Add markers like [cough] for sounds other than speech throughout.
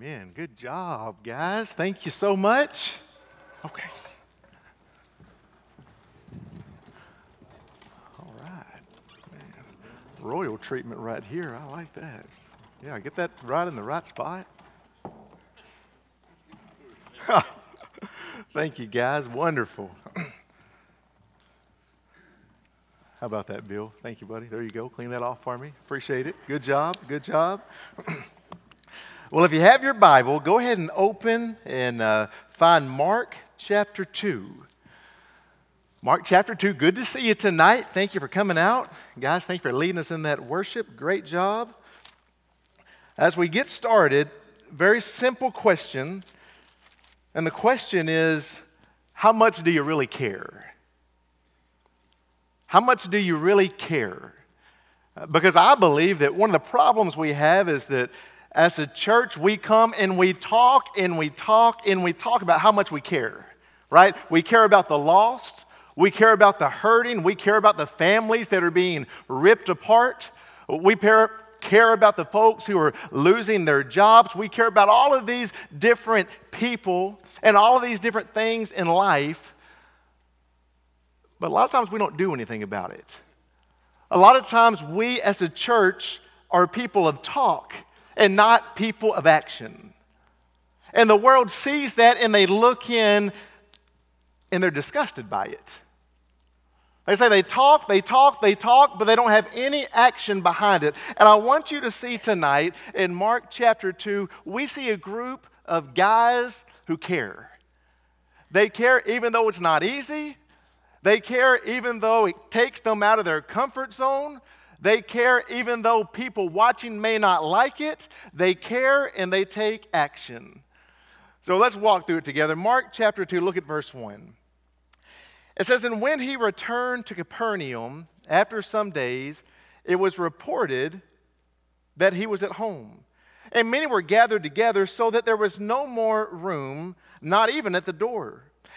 Amen. Good job, guys. Thank you so much. Okay. All right. Man. Royal treatment right here. I like that. Yeah, get that right in the right spot. [laughs] Thank you, guys. Wonderful. How about that, Bill? Thank you, buddy. There you go. Clean that off for me. Appreciate it. Good job. Good job. [clears throat] well, if you have your Bible, go ahead and open and uh, find Mark chapter 2. Mark chapter 2. Good to see you tonight. Thank you for coming out. Guys, thank you for leading us in that worship. Great job. As we get started, very simple question. And the question is how much do you really care? How much do you really care? Because I believe that one of the problems we have is that as a church, we come and we talk and we talk and we talk about how much we care, right? We care about the lost, we care about the hurting, we care about the families that are being ripped apart, we care about the folks who are losing their jobs, we care about all of these different people and all of these different things in life. But a lot of times we don't do anything about it. A lot of times we as a church are people of talk and not people of action. And the world sees that and they look in and they're disgusted by it. They say they talk, they talk, they talk, but they don't have any action behind it. And I want you to see tonight in Mark chapter 2, we see a group of guys who care. They care even though it's not easy, they care even though it takes them out of their comfort zone. They care even though people watching may not like it. They care and they take action. So let's walk through it together. Mark chapter 2, look at verse 1. It says, And when he returned to Capernaum after some days, it was reported that he was at home. And many were gathered together so that there was no more room, not even at the door.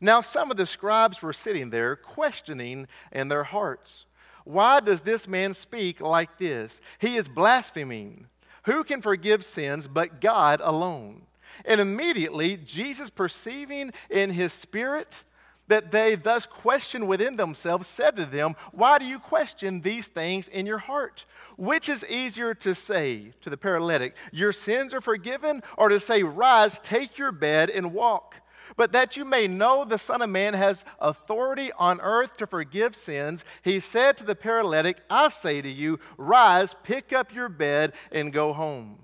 Now, some of the scribes were sitting there, questioning in their hearts, Why does this man speak like this? He is blaspheming. Who can forgive sins but God alone? And immediately, Jesus, perceiving in his spirit that they thus questioned within themselves, said to them, Why do you question these things in your heart? Which is easier to say to the paralytic, Your sins are forgiven, or to say, Rise, take your bed, and walk? But that you may know the Son of Man has authority on earth to forgive sins, he said to the paralytic, I say to you, rise, pick up your bed, and go home.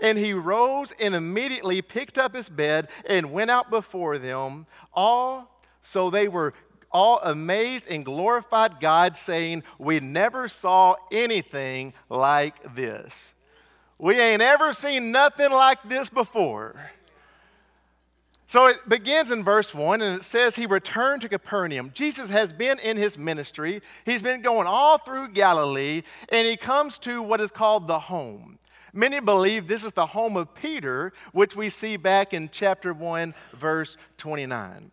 And he rose and immediately picked up his bed and went out before them. All so they were all amazed and glorified God, saying, We never saw anything like this. We ain't ever seen nothing like this before. So it begins in verse 1 and it says he returned to Capernaum. Jesus has been in his ministry. He's been going all through Galilee and he comes to what is called the home. Many believe this is the home of Peter, which we see back in chapter 1, verse 29.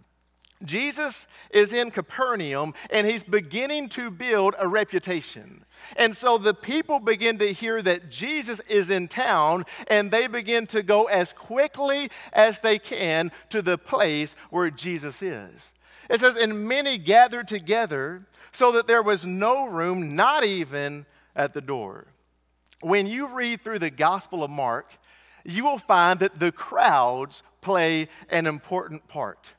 Jesus is in Capernaum and he's beginning to build a reputation. And so the people begin to hear that Jesus is in town, and they begin to go as quickly as they can to the place where Jesus is. It says, And many gathered together so that there was no room, not even at the door. When you read through the Gospel of Mark, you will find that the crowds play an important part.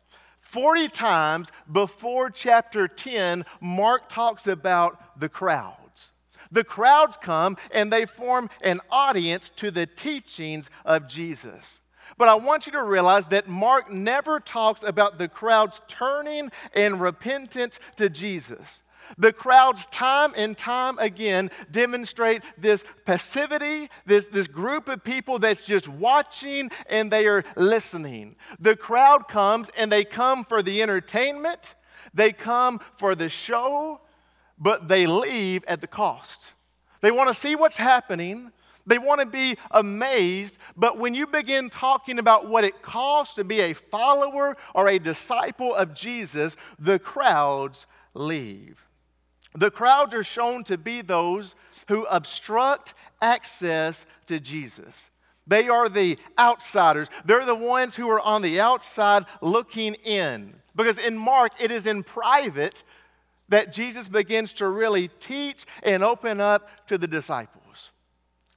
40 times before chapter 10, Mark talks about the crowds. The crowds come and they form an audience to the teachings of Jesus. But I want you to realize that Mark never talks about the crowds turning in repentance to Jesus. The crowds, time and time again, demonstrate this passivity, this, this group of people that's just watching and they are listening. The crowd comes and they come for the entertainment, they come for the show, but they leave at the cost. They want to see what's happening. They want to be amazed, but when you begin talking about what it costs to be a follower or a disciple of Jesus, the crowds leave. The crowds are shown to be those who obstruct access to Jesus. They are the outsiders. They're the ones who are on the outside looking in. Because in Mark, it is in private that Jesus begins to really teach and open up to the disciples.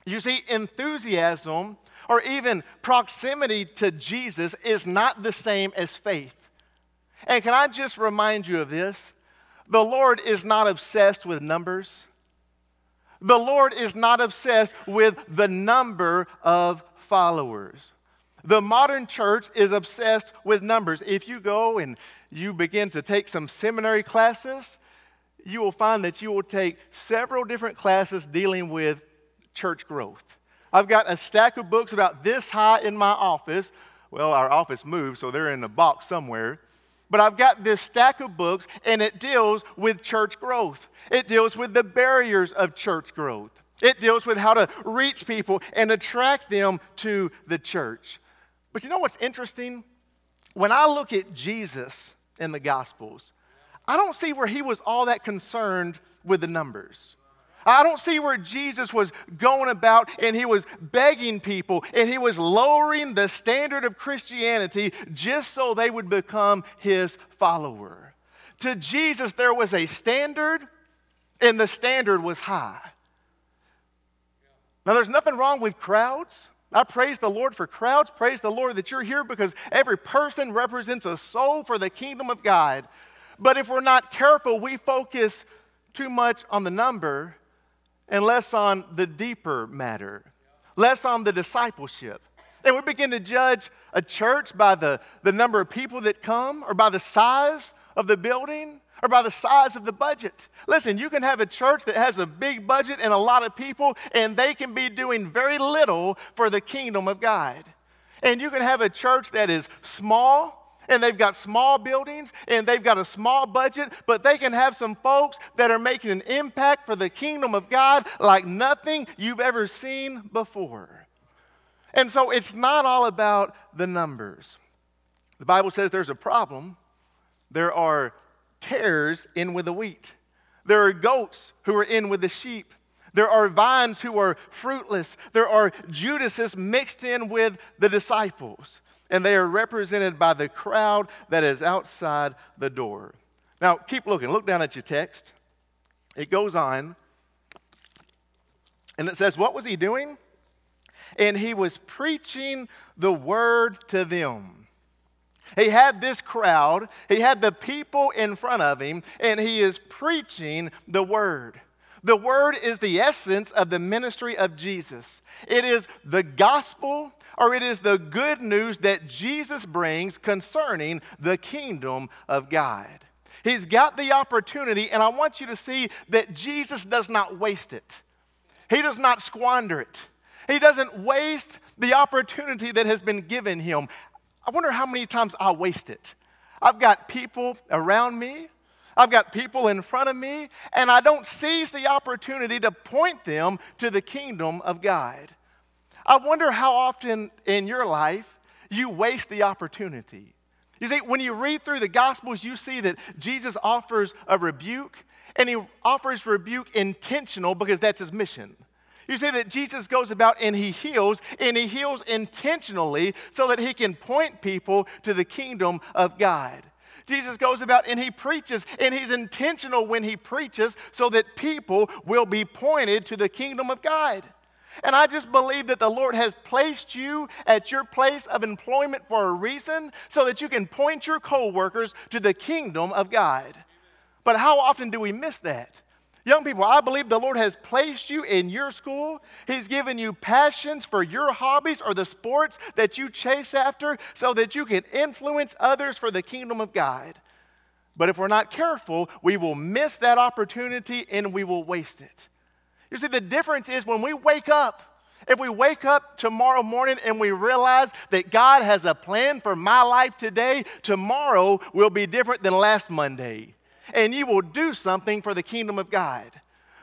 You see, enthusiasm or even proximity to Jesus is not the same as faith. And can I just remind you of this? The Lord is not obsessed with numbers. The Lord is not obsessed with the number of followers. The modern church is obsessed with numbers. If you go and you begin to take some seminary classes, you will find that you will take several different classes dealing with church growth. I've got a stack of books about this high in my office. Well, our office moved, so they're in a box somewhere. But I've got this stack of books, and it deals with church growth. It deals with the barriers of church growth. It deals with how to reach people and attract them to the church. But you know what's interesting? When I look at Jesus in the Gospels, I don't see where he was all that concerned with the numbers. I don't see where Jesus was going about and he was begging people and he was lowering the standard of Christianity just so they would become his follower. To Jesus, there was a standard and the standard was high. Now, there's nothing wrong with crowds. I praise the Lord for crowds. Praise the Lord that you're here because every person represents a soul for the kingdom of God. But if we're not careful, we focus too much on the number and less on the deeper matter, less on the discipleship. And we begin to judge a church by the, the number of people that come or by the size of the building or by the size of the budget. Listen, you can have a church that has a big budget and a lot of people, and they can be doing very little for the kingdom of God. And you can have a church that is small and they've got small buildings and they've got a small budget, but they can have some folks that are making an impact for the kingdom of God like nothing you've ever seen before. And so it's not all about the numbers. The Bible says there's a problem. There are tares in with the wheat. There are goats who are in with the sheep. There are vines who are fruitless. There are Judases mixed in with the disciples and they are represented by the crowd that is outside the door. Now, keep looking. Look down at your text. It goes on, and it says, What was he doing? And he was preaching the word to them. He had this crowd, he had the people in front of him, and he is preaching the word. The word is the essence of the ministry of Jesus. It is the gospel or it is the good news that Jesus brings concerning the kingdom of God. He's got the opportunity, and I want you to see that Jesus does not waste it. He does not squander it. He doesn't waste the opportunity that has been given him. I wonder how many times I waste it. I've got people around me I've got people in front of me, and I don't seize the opportunity to point them to the kingdom of God. I wonder how often in your life you waste the opportunity. You see, when you read through the Gospels, you see that Jesus offers a rebuke, and he offers rebuke intentional because that's his mission. You see that Jesus goes about and he heals, and he heals intentionally so that he can point people to the kingdom of God. Jesus goes about and he preaches, and he's intentional when he preaches so that people will be pointed to the kingdom of God. And I just believe that the Lord has placed you at your place of employment for a reason so that you can point your coworkers to the kingdom of God. But how often do we miss that? Young people, I believe the Lord has placed you in your school. He's given you passions for your hobbies or the sports that you chase after so that you can influence others for the kingdom of God. But if we're not careful, we will miss that opportunity and we will waste it. You see, the difference is when we wake up, if we wake up tomorrow morning and we realize that God has a plan for my life today, tomorrow will be different than last Monday. And you will do something for the kingdom of God.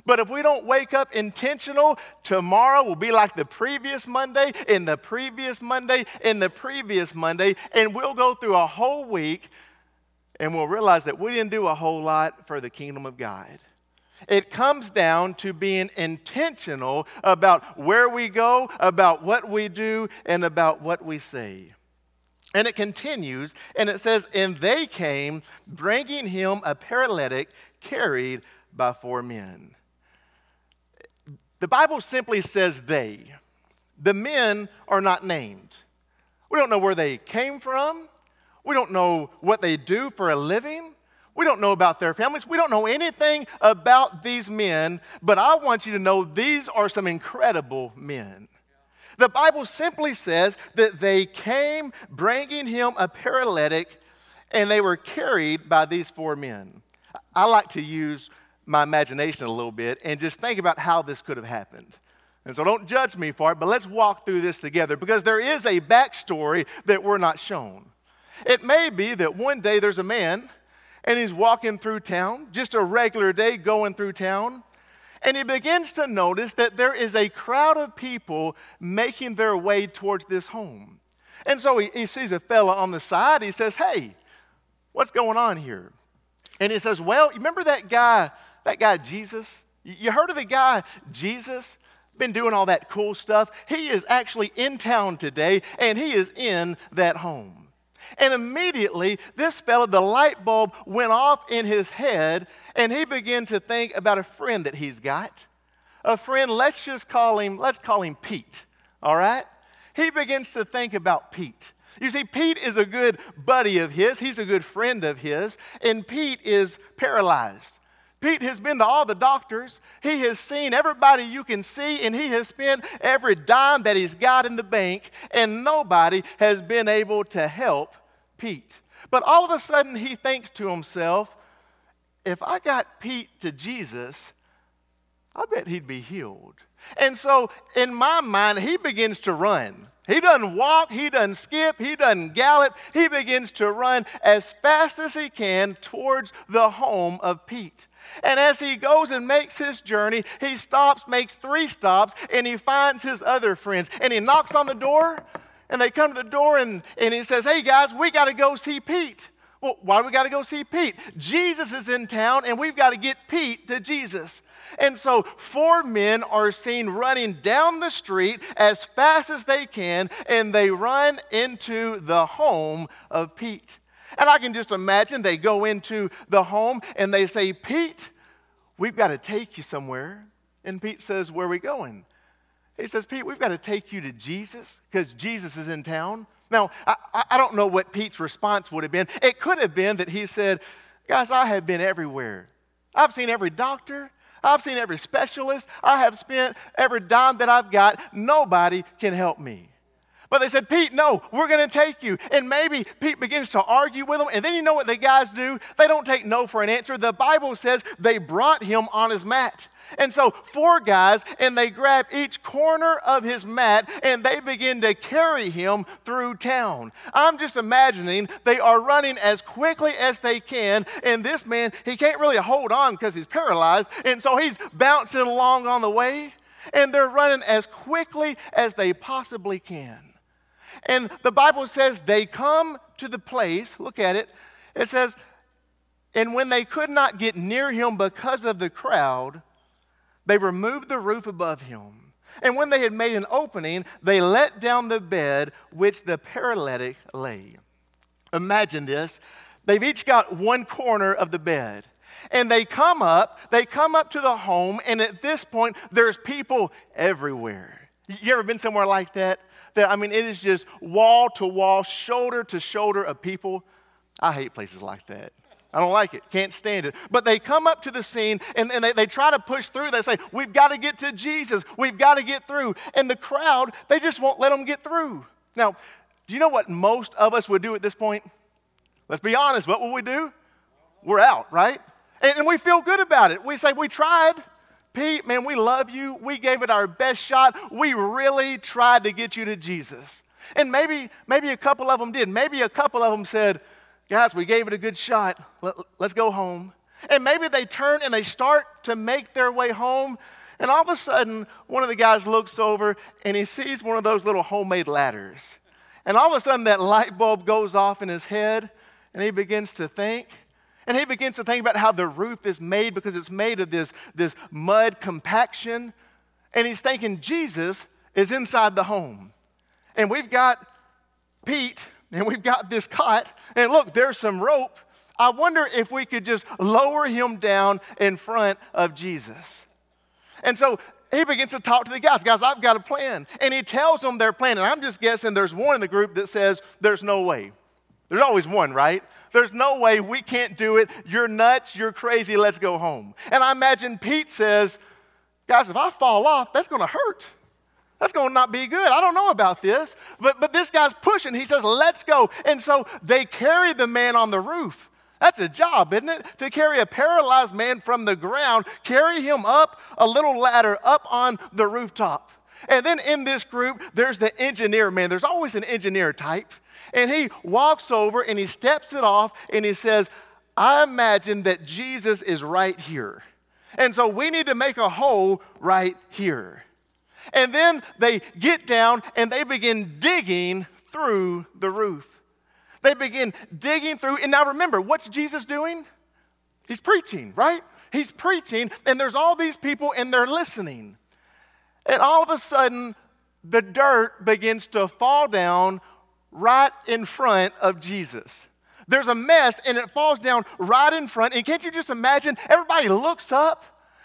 But if we don't wake up intentional, tomorrow will be like the previous Monday, and the previous Monday, and the previous Monday, and we'll go through a whole week and we'll realize that we didn't do a whole lot for the kingdom of God. It comes down to being intentional about where we go, about what we do, and about what we say. And it continues, and it says, And they came, bringing him a paralytic carried by four men. The Bible simply says they. The men are not named. We don't know where they came from. We don't know what they do for a living. We don't know about their families. We don't know anything about these men, but I want you to know these are some incredible men. The Bible simply says that they came bringing him a paralytic and they were carried by these four men. I like to use my imagination a little bit and just think about how this could have happened. And so don't judge me for it, but let's walk through this together because there is a backstory that we're not shown. It may be that one day there's a man and he's walking through town, just a regular day going through town, and he begins to notice that there is a crowd of people making their way towards this home. And so he, he sees a fella on the side. He says, Hey, what's going on here? And he says, Well, you remember that guy, that guy Jesus? You heard of the guy Jesus? Been doing all that cool stuff. He is actually in town today, and he is in that home. And immediately, this fellow, the light bulb went off in his head, and he began to think about a friend that he's got. A friend, let's just call him, let's call him Pete, all right? He begins to think about Pete. You see, Pete is a good buddy of his, he's a good friend of his, and Pete is paralyzed. Pete has been to all the doctors. He has seen everybody you can see, and he has spent every dime that he's got in the bank, and nobody has been able to help Pete. But all of a sudden, he thinks to himself, if I got Pete to Jesus, I bet he'd be healed. And so, in my mind, he begins to run. He doesn't walk, he doesn't skip, he doesn't gallop. He begins to run as fast as he can towards the home of Pete. And as he goes and makes his journey, he stops, makes three stops, and he finds his other friends. And he knocks on the door, and they come to the door, and, and he says, Hey guys, we got to go see Pete. Well, why do we got to go see Pete? Jesus is in town, and we've got to get Pete to Jesus. And so, four men are seen running down the street as fast as they can, and they run into the home of Pete. And I can just imagine they go into the home and they say, Pete, we've got to take you somewhere. And Pete says, Where are we going? He says, Pete, we've got to take you to Jesus because Jesus is in town. Now, I, I don't know what Pete's response would have been. It could have been that he said, Guys, I have been everywhere. I've seen every doctor. I've seen every specialist. I have spent every dime that I've got. Nobody can help me. But they said, Pete, no, we're going to take you. And maybe Pete begins to argue with them. And then you know what the guys do? They don't take no for an answer. The Bible says they brought him on his mat. And so, four guys, and they grab each corner of his mat and they begin to carry him through town. I'm just imagining they are running as quickly as they can. And this man, he can't really hold on because he's paralyzed. And so, he's bouncing along on the way. And they're running as quickly as they possibly can. And the Bible says they come to the place, look at it, it says, and when they could not get near him because of the crowd, they removed the roof above him. And when they had made an opening, they let down the bed which the paralytic lay. Imagine this. They've each got one corner of the bed. And they come up, they come up to the home, and at this point, there's people everywhere. You ever been somewhere like that? That, I mean, it is just wall to wall, shoulder to shoulder of people. I hate places like that. I don't like it, can't stand it. But they come up to the scene and, and they, they try to push through. They say, We've got to get to Jesus. We've got to get through. And the crowd, they just won't let them get through. Now, do you know what most of us would do at this point? Let's be honest. What would we do? we're out, right? And, and we feel good about it. We say, we tried. Pete, man, we love you. We gave it our best shot. We really tried to get you to Jesus. And maybe, maybe a couple of them did. Maybe a couple of them said, guys, we gave it a good shot. Let, let's go home. And maybe they turn and they start to make their way home. And all of a sudden, one of the guys looks over and he sees one of those little homemade ladders. And all of a sudden, that light bulb goes off in his head and he begins to think. And he begins to think about how the roof is made because it's made of this, this mud compaction. And he's thinking Jesus is inside the home. And we've got Pete and we've got this cot. And look, there's some rope. I wonder if we could just lower him down in front of Jesus. And so he begins to talk to the guys. Guys, I've got a plan. And he tells them their plan. And I'm just guessing there's one in the group that says, There's no way. There's always one, right? There's no way we can't do it. You're nuts. You're crazy. Let's go home. And I imagine Pete says, Guys, if I fall off, that's going to hurt. That's going to not be good. I don't know about this. But, but this guy's pushing. He says, Let's go. And so they carry the man on the roof. That's a job, isn't it? To carry a paralyzed man from the ground, carry him up a little ladder up on the rooftop. And then in this group, there's the engineer man. There's always an engineer type. And he walks over and he steps it off and he says, I imagine that Jesus is right here. And so we need to make a hole right here. And then they get down and they begin digging through the roof. They begin digging through. And now remember, what's Jesus doing? He's preaching, right? He's preaching, and there's all these people and they're listening. And all of a sudden, the dirt begins to fall down right in front of Jesus. There's a mess and it falls down right in front. And can't you just imagine? Everybody looks up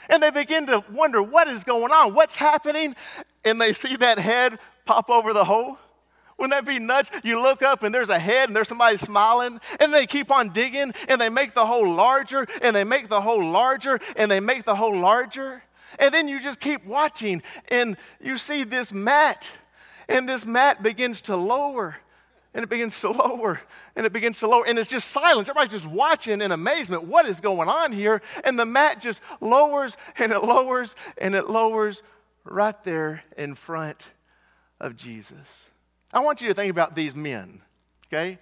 and they begin to wonder what is going on, what's happening, and they see that head pop over the hole. Wouldn't that be nuts? You look up and there's a head and there's somebody smiling, and they keep on digging and they make the hole larger and they make the hole larger and they make the hole larger. And then you just keep watching and you see this mat, and this mat begins to lower and it begins to [laughs] lower and it begins to lower and it's just silence everybody's just watching in amazement what is going on here and the mat just lowers and it lowers and it lowers right there in front of jesus i want you to think about these men okay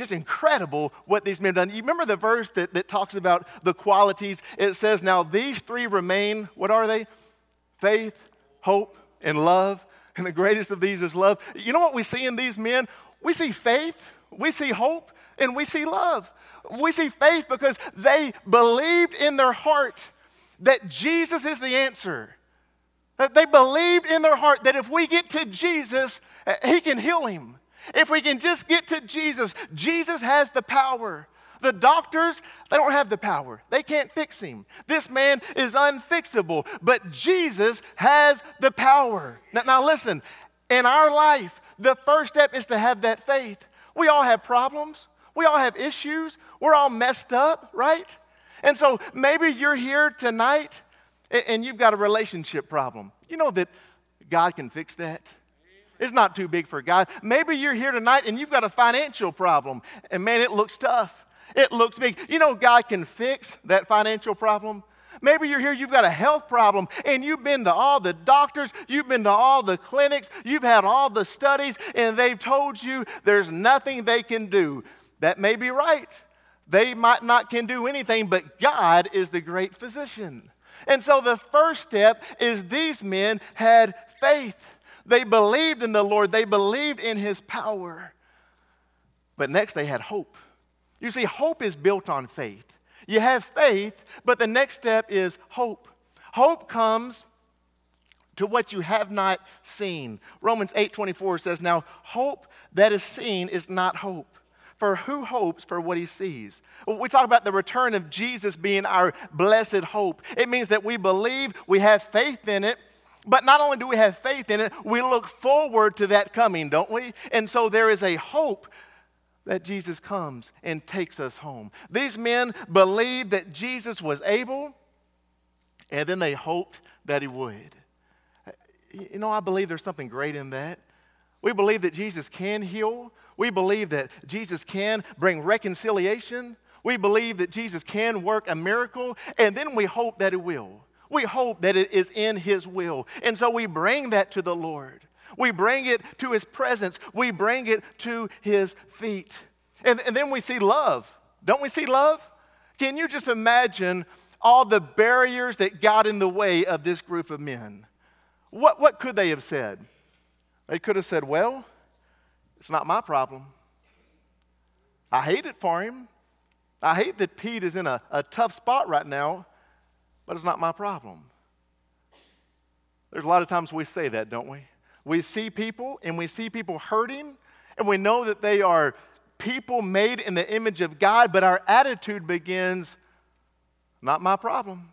just incredible what these men done. You remember the verse that, that talks about the qualities? It says, Now these three remain, what are they? Faith, hope, and love and the greatest of these is love. You know what we see in these men? We see faith, we see hope, and we see love. We see faith because they believed in their heart that Jesus is the answer. That they believed in their heart that if we get to Jesus, He can heal him. If we can just get to Jesus, Jesus has the power. The doctors, they don't have the power. They can't fix him. This man is unfixable, but Jesus has the power. Now, now, listen, in our life, the first step is to have that faith. We all have problems, we all have issues, we're all messed up, right? And so maybe you're here tonight and you've got a relationship problem. You know that God can fix that. It's not too big for God. Maybe you're here tonight and you've got a financial problem, and man, it looks tough. It looks big. You know, God can fix that financial problem. Maybe you're here, you've got a health problem, and you've been to all the doctors, you've been to all the clinics, you've had all the studies, and they've told you there's nothing they can do. That may be right. They might not can do anything, but God is the great physician. And so the first step is these men had faith. They believed in the Lord, they believed in his power. But next they had hope. You see, hope is built on faith. You have faith, but the next step is hope. Hope comes to what you have not seen. Romans 8:24 says, "Now hope that is seen is not hope." For who hopes for what he sees? We talk about the return of Jesus being our blessed hope. It means that we believe, we have faith in it, but not only do we have faith in it, we look forward to that coming, don't we? And so there is a hope that Jesus comes and takes us home. These men believed that Jesus was able, and then they hoped that he would. You know, I believe there's something great in that. We believe that Jesus can heal. We believe that Jesus can bring reconciliation. We believe that Jesus can work a miracle, and then we hope that it will. We hope that it is in His will. And so we bring that to the Lord. We bring it to His presence. We bring it to His feet. And, and then we see love. Don't we see love? Can you just imagine all the barriers that got in the way of this group of men? What, what could they have said? They could have said, Well, it's not my problem. I hate it for him. I hate that Pete is in a, a tough spot right now, but it's not my problem. There's a lot of times we say that, don't we? We see people and we see people hurting, and we know that they are people made in the image of God, but our attitude begins, not my problem,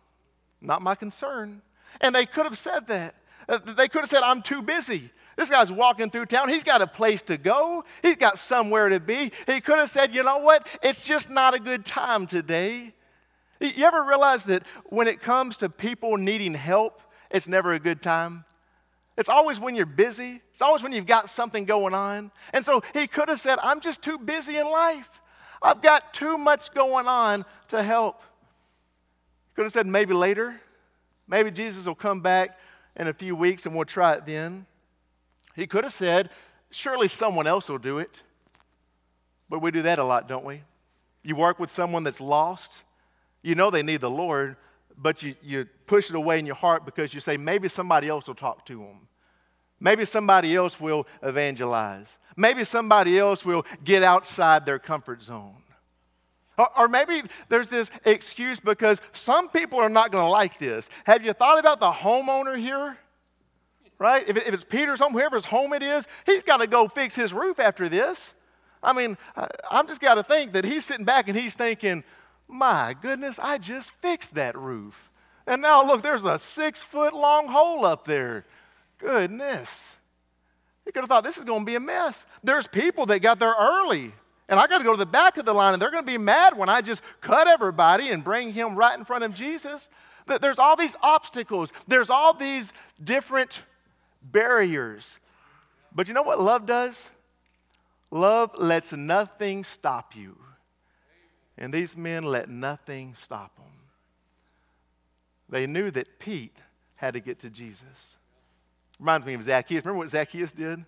not my concern. And they could have said that. Uh, they could have said, I'm too busy. This guy's walking through town. He's got a place to go, he's got somewhere to be. He could have said, You know what? It's just not a good time today. You ever realize that when it comes to people needing help, it's never a good time? It's always when you're busy. It's always when you've got something going on. And so he could have said, I'm just too busy in life. I've got too much going on to help. He could have said, maybe later. Maybe Jesus will come back in a few weeks and we'll try it then. He could have said, surely someone else will do it. But we do that a lot, don't we? You work with someone that's lost. You know they need the Lord, but you, you push it away in your heart because you say, maybe somebody else will talk to them. Maybe somebody else will evangelize. Maybe somebody else will get outside their comfort zone. Or, maybe there's this excuse because some people are not going to like this. Have you thought about the homeowner here? Right? If, it, if it's Peter's home, whoever's home it is, he's got to go fix his roof after this. I mean, I'm just got to think that he's sitting back and he's thinking, my goodness, I just fixed that roof. And now look, there's a six foot long hole up there. Goodness. You could have thought this is going to be a mess. There's people that got there early, and I got to go to the back of the line, and they're going to be mad when I just cut everybody and bring him right in front of Jesus. There's all these obstacles, there's all these different barriers. But you know what love does? Love lets nothing stop you. And these men let nothing stop them. They knew that Pete had to get to Jesus. Reminds me of Zacchaeus. Remember what Zacchaeus did?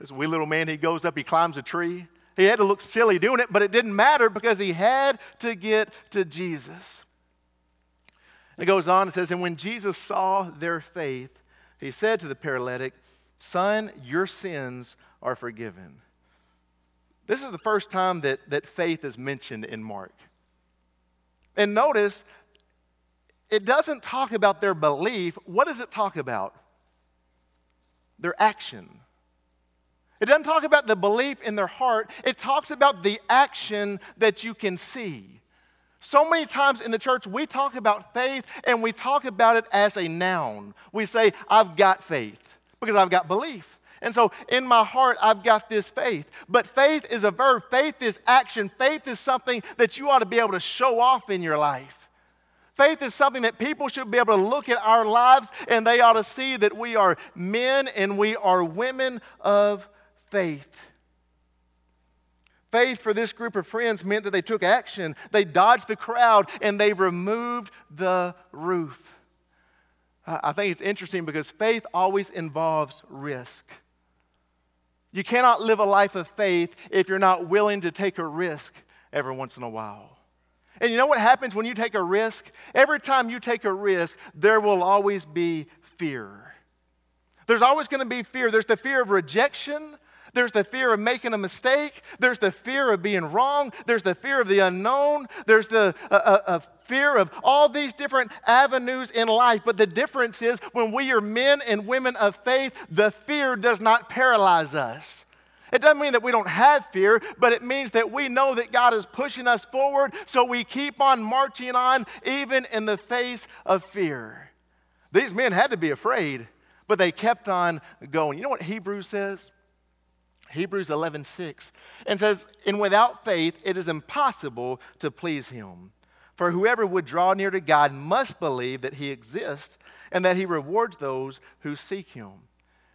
This wee little man, he goes up, he climbs a tree. He had to look silly doing it, but it didn't matter because he had to get to Jesus. It goes on, it says, And when Jesus saw their faith, he said to the paralytic, Son, your sins are forgiven. This is the first time that, that faith is mentioned in Mark. And notice, it doesn't talk about their belief. What does it talk about? Their action. It doesn't talk about the belief in their heart, it talks about the action that you can see. So many times in the church, we talk about faith and we talk about it as a noun. We say, I've got faith because I've got belief. And so in my heart, I've got this faith. But faith is a verb, faith is action, faith is something that you ought to be able to show off in your life. Faith is something that people should be able to look at our lives and they ought to see that we are men and we are women of faith. Faith for this group of friends meant that they took action, they dodged the crowd, and they removed the roof. I think it's interesting because faith always involves risk. You cannot live a life of faith if you're not willing to take a risk every once in a while. And you know what happens when you take a risk? Every time you take a risk, there will always be fear. There's always going to be fear. There's the fear of rejection, there's the fear of making a mistake. There's the fear of being wrong. There's the fear of the unknown. There's the uh, uh, uh, fear of all these different avenues in life. But the difference is when we are men and women of faith, the fear does not paralyze us. It doesn't mean that we don't have fear, but it means that we know that God is pushing us forward, so we keep on marching on even in the face of fear. These men had to be afraid, but they kept on going. You know what Hebrews says? Hebrews 11, 6, and says, And without faith it is impossible to please him. For whoever would draw near to God must believe that he exists and that he rewards those who seek him.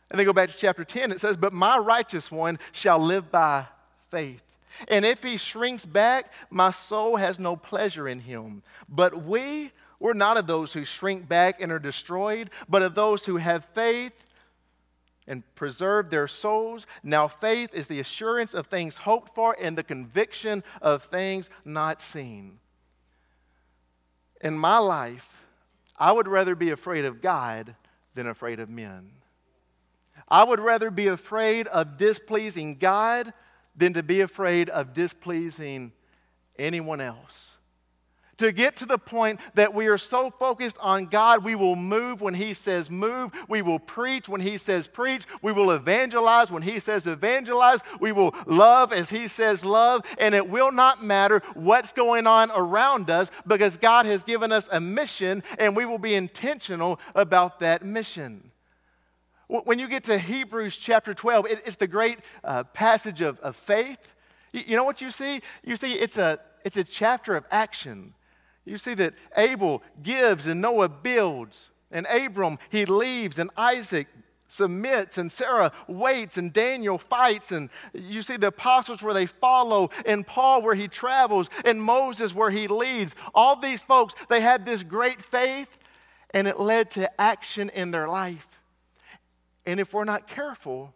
And then go back to chapter 10, it says, But my righteous one shall live by faith. And if he shrinks back, my soul has no pleasure in him. But we, we're not of those who shrink back and are destroyed, but of those who have faith and preserve their souls. Now, faith is the assurance of things hoped for and the conviction of things not seen. In my life, I would rather be afraid of God than afraid of men. I would rather be afraid of displeasing God than to be afraid of displeasing anyone else. To get to the point that we are so focused on God, we will move when He says move. We will preach when He says preach. We will evangelize when He says evangelize. We will love as He says love. And it will not matter what's going on around us because God has given us a mission and we will be intentional about that mission. When you get to Hebrews chapter 12, it's the great uh, passage of, of faith. You know what you see? You see, it's a, it's a chapter of action. You see that Abel gives and Noah builds, and Abram, he leaves, and Isaac submits, and Sarah waits, and Daniel fights, and you see the apostles where they follow, and Paul where he travels, and Moses where he leads. All these folks, they had this great faith, and it led to action in their life. And if we're not careful,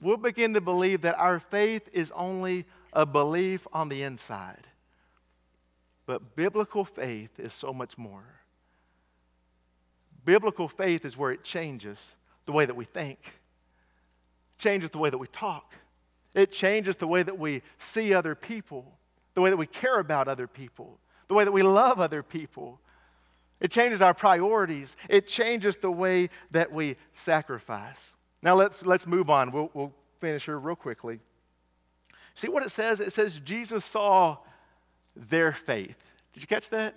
we'll begin to believe that our faith is only a belief on the inside. But biblical faith is so much more. Biblical faith is where it changes the way that we think, changes the way that we talk, it changes the way that we see other people, the way that we care about other people, the way that we love other people. It changes our priorities. It changes the way that we sacrifice. Now let's, let's move on. We'll, we'll finish here real quickly. See what it says? It says Jesus saw their faith. Did you catch that?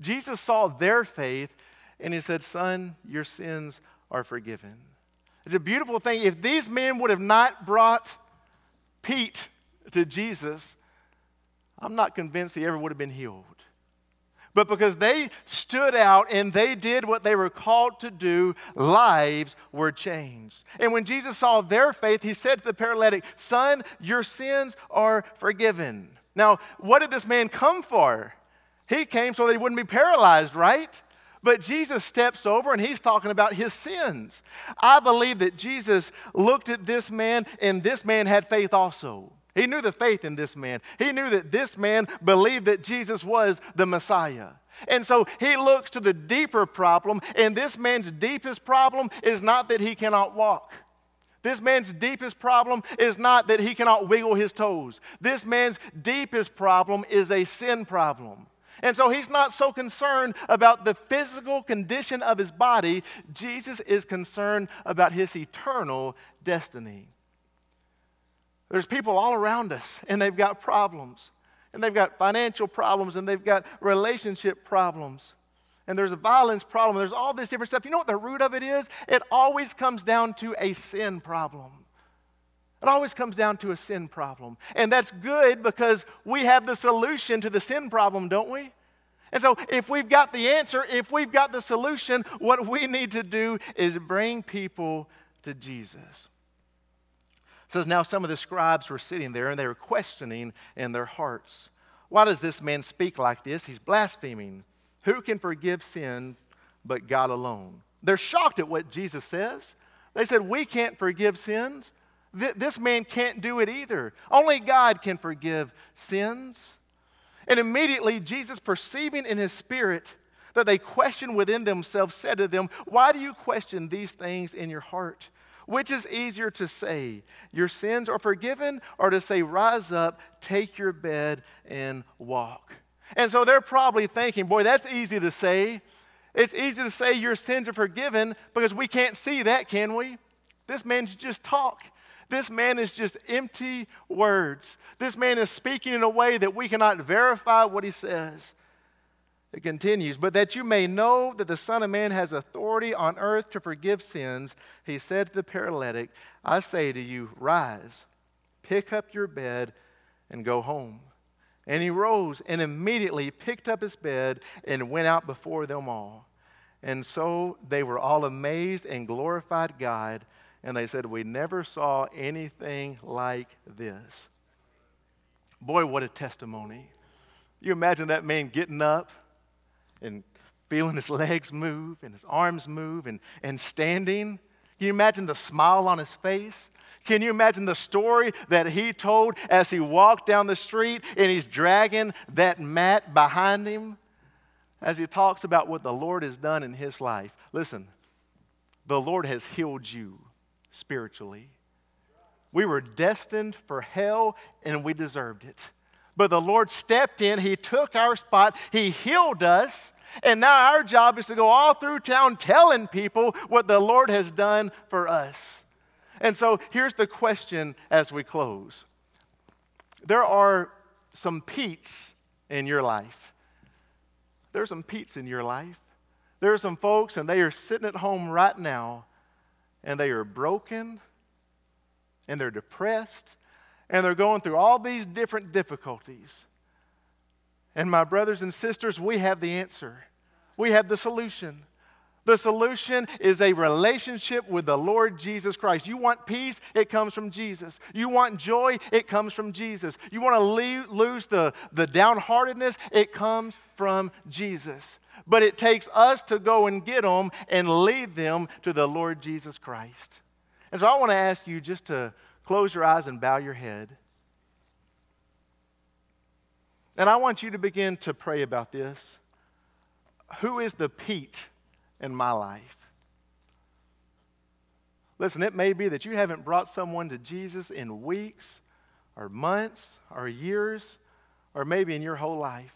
Jesus saw their faith and he said, Son, your sins are forgiven. It's a beautiful thing. If these men would have not brought Pete to Jesus, I'm not convinced he ever would have been healed but because they stood out and they did what they were called to do, lives were changed. And when Jesus saw their faith, he said to the paralytic, Son, your sins are forgiven. Now, what did this man come for? He came so that he wouldn't be paralyzed, right? But Jesus steps over and he's talking about his sins. I believe that Jesus looked at this man and this man had faith also. He knew the faith in this man. He knew that this man believed that Jesus was the Messiah. And so he looks to the deeper problem, and this man's deepest problem is not that he cannot walk. This man's deepest problem is not that he cannot wiggle his toes. This man's deepest problem is a sin problem. And so he's not so concerned about the physical condition of his body. Jesus is concerned about his eternal destiny. There's people all around us, and they've got problems. And they've got financial problems, and they've got relationship problems. And there's a violence problem. There's all this different stuff. You know what the root of it is? It always comes down to a sin problem. It always comes down to a sin problem. And that's good because we have the solution to the sin problem, don't we? And so, if we've got the answer, if we've got the solution, what we need to do is bring people to Jesus says, Now some of the scribes were sitting there and they were questioning in their hearts. Why does this man speak like this? He's blaspheming. Who can forgive sin but God alone? They're shocked at what Jesus says. They said, We can't forgive sins. This man can't do it either. Only God can forgive sins. And immediately, Jesus, perceiving in his spirit that they questioned within themselves, said to them, Why do you question these things in your heart? Which is easier to say, Your sins are forgiven, or to say, Rise up, take your bed, and walk? And so they're probably thinking, Boy, that's easy to say. It's easy to say your sins are forgiven because we can't see that, can we? This man's just talk. This man is just empty words. This man is speaking in a way that we cannot verify what he says. It continues, but that you may know that the Son of Man has authority on earth to forgive sins, he said to the paralytic, I say to you, rise, pick up your bed, and go home. And he rose and immediately picked up his bed and went out before them all. And so they were all amazed and glorified God, and they said, We never saw anything like this. Boy, what a testimony. You imagine that man getting up and feeling his legs move and his arms move and, and standing. Can you imagine the smile on his face? Can you imagine the story that he told as he walked down the street and he's dragging that mat behind him? As he talks about what the Lord has done in his life. Listen, the Lord has healed you spiritually. We were destined for hell and we deserved it. But the Lord stepped in, He took our spot, He healed us, and now our job is to go all through town telling people what the Lord has done for us. And so here's the question as we close there are some Pete's in your life. There's some Pete's in your life. There are some folks, and they are sitting at home right now, and they are broken, and they're depressed, and they're going through all these different difficulties. And my brothers and sisters, we have the answer. We have the solution. The solution is a relationship with the Lord Jesus Christ. You want peace? It comes from Jesus. You want joy? It comes from Jesus. You want to lose the, the downheartedness? It comes from Jesus. But it takes us to go and get them and lead them to the Lord Jesus Christ. And so I want to ask you just to close your eyes and bow your head. And I want you to begin to pray about this. Who is the Pete in my life? Listen, it may be that you haven't brought someone to Jesus in weeks or months or years or maybe in your whole life.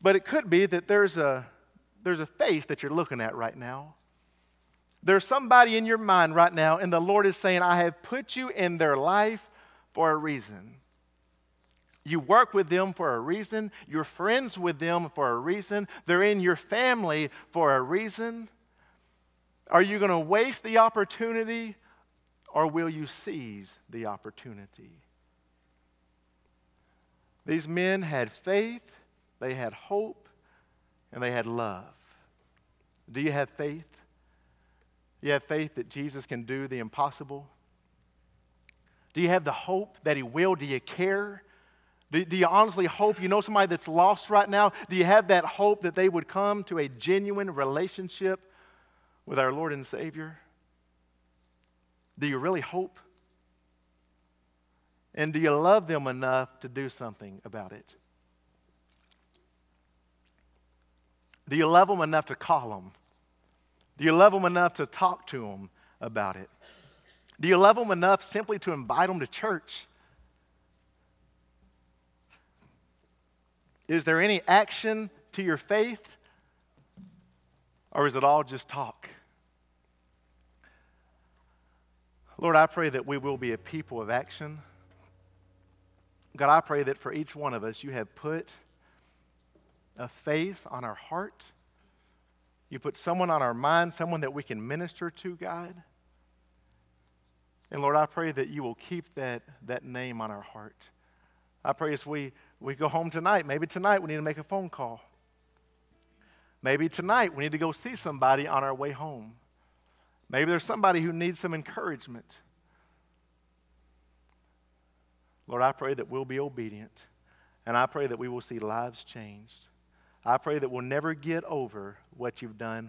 But it could be that there's a, there's a face that you're looking at right now. There's somebody in your mind right now, and the Lord is saying, I have put you in their life for a reason. You work with them for a reason. You're friends with them for a reason. They're in your family for a reason. Are you going to waste the opportunity or will you seize the opportunity? These men had faith, they had hope, and they had love. Do you have faith? Do you have faith that Jesus can do the impossible? Do you have the hope that He will? Do you care? Do, do, you honestly hope you know somebody that's lost right now? Do you have that hope that they would come to a genuine relationship with our Lord and Savior? Do you really hope? And do you love them enough to do something about it? Do you love them enough to call them? Do you love them enough to talk to them about it? Do you love them enough simply to invite them to church? Is there any action to your faith? Or is it all just talk? Lord, I pray that we will be a people of action. God, I pray that for each one of us, you have put a face on our heart you put someone on our mind, someone that we can minister to, God. And Lord, I pray that you will keep that, that name on our heart. I pray as we, we go home tonight, maybe tonight we need to make a phone call. Maybe tonight we need to go see somebody on our way home. Maybe there's somebody who needs some encouragement. Lord, I pray that we'll be obedient. And I pray that we will see lives changed. I pray that we'll never get over what you've done